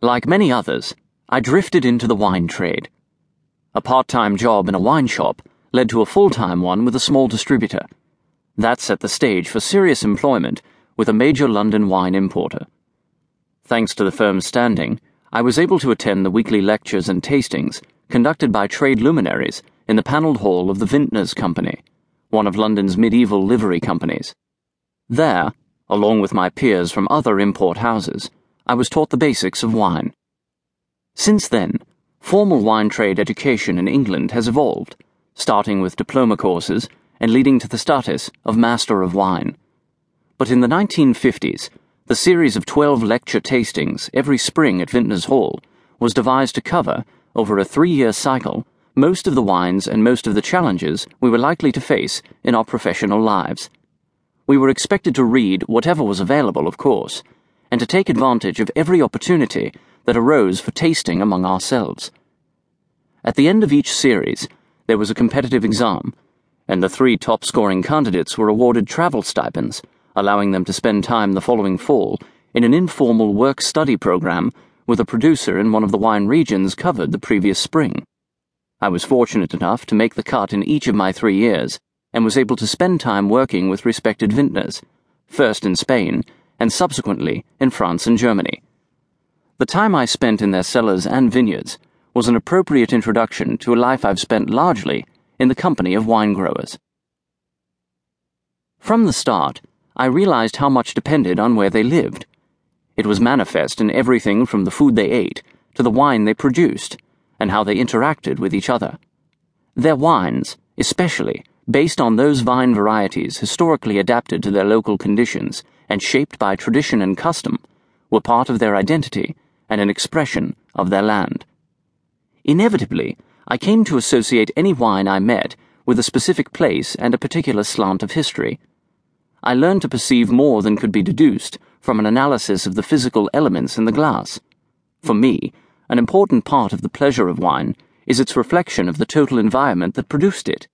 Like many others, I drifted into the wine trade. A part time job in a wine shop led to a full time one with a small distributor. That set the stage for serious employment with a major London wine importer. Thanks to the firm's standing, I was able to attend the weekly lectures and tastings conducted by trade luminaries in the panelled hall of the Vintners Company, one of London's medieval livery companies. There, along with my peers from other import houses, I was taught the basics of wine. Since then, formal wine trade education in England has evolved, starting with diploma courses and leading to the status of Master of Wine. But in the 1950s, the series of 12 lecture tastings every spring at Vintners Hall was devised to cover, over a three year cycle, most of the wines and most of the challenges we were likely to face in our professional lives. We were expected to read whatever was available, of course and to take advantage of every opportunity that arose for tasting among ourselves. At the end of each series, there was a competitive exam, and the three top scoring candidates were awarded travel stipends, allowing them to spend time the following fall in an informal work study program with a producer in one of the wine regions covered the previous spring. I was fortunate enough to make the cut in each of my three years and was able to spend time working with respected vintners, first in Spain and subsequently in France and Germany. The time I spent in their cellars and vineyards was an appropriate introduction to a life I've spent largely in the company of wine growers. From the start, I realized how much depended on where they lived. It was manifest in everything from the food they ate to the wine they produced and how they interacted with each other. Their wines, especially, based on those vine varieties historically adapted to their local conditions and shaped by tradition and custom, were part of their identity and an expression of their land. Inevitably, I came to associate any wine I met with a specific place and a particular slant of history. I learned to perceive more than could be deduced from an analysis of the physical elements in the glass. For me, an important part of the pleasure of wine is its reflection of the total environment that produced it.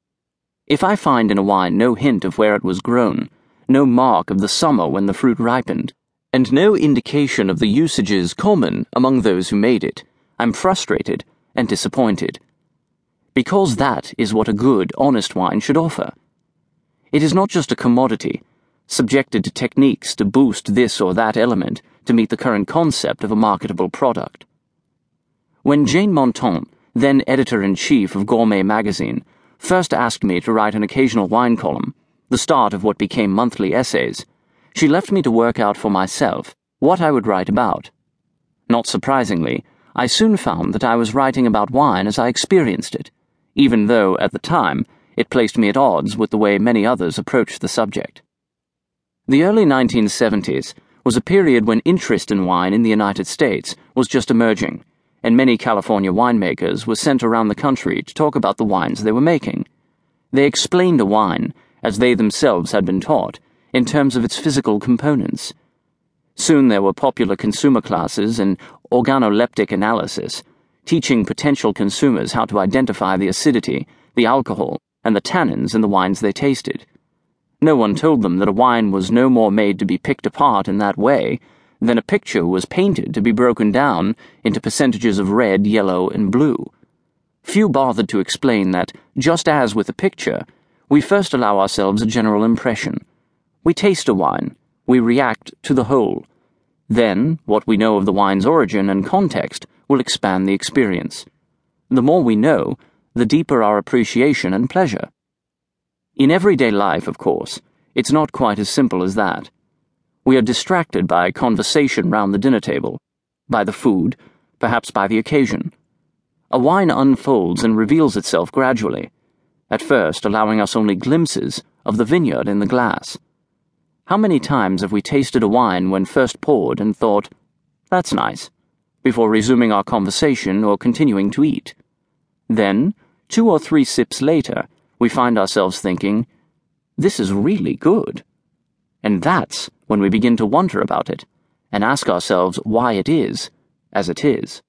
If I find in a wine no hint of where it was grown, no mark of the summer when the fruit ripened, and no indication of the usages common among those who made it, I'm frustrated and disappointed. Because that is what a good, honest wine should offer. It is not just a commodity, subjected to techniques to boost this or that element to meet the current concept of a marketable product. When Jane Montant, then editor in chief of Gourmet magazine, first asked me to write an occasional wine column, the start of what became monthly essays, she left me to work out for myself what I would write about. Not surprisingly, I soon found that I was writing about wine as I experienced it, even though, at the time, it placed me at odds with the way many others approached the subject. The early 1970s was a period when interest in wine in the United States was just emerging, and many California winemakers were sent around the country to talk about the wines they were making. They explained a wine as they themselves had been taught, in terms of its physical components. Soon there were popular consumer classes in organoleptic analysis, teaching potential consumers how to identify the acidity, the alcohol, and the tannins in the wines they tasted. No one told them that a wine was no more made to be picked apart in that way than a picture was painted to be broken down into percentages of red, yellow, and blue. Few bothered to explain that, just as with a picture, we first allow ourselves a general impression. We taste a wine, we react to the whole. Then, what we know of the wine's origin and context will expand the experience. The more we know, the deeper our appreciation and pleasure. In everyday life, of course, it's not quite as simple as that. We are distracted by conversation round the dinner table, by the food, perhaps by the occasion. A wine unfolds and reveals itself gradually at first allowing us only glimpses of the vineyard in the glass. How many times have we tasted a wine when first poured and thought, that's nice, before resuming our conversation or continuing to eat? Then, two or three sips later, we find ourselves thinking, this is really good. And that's when we begin to wonder about it and ask ourselves why it is as it is.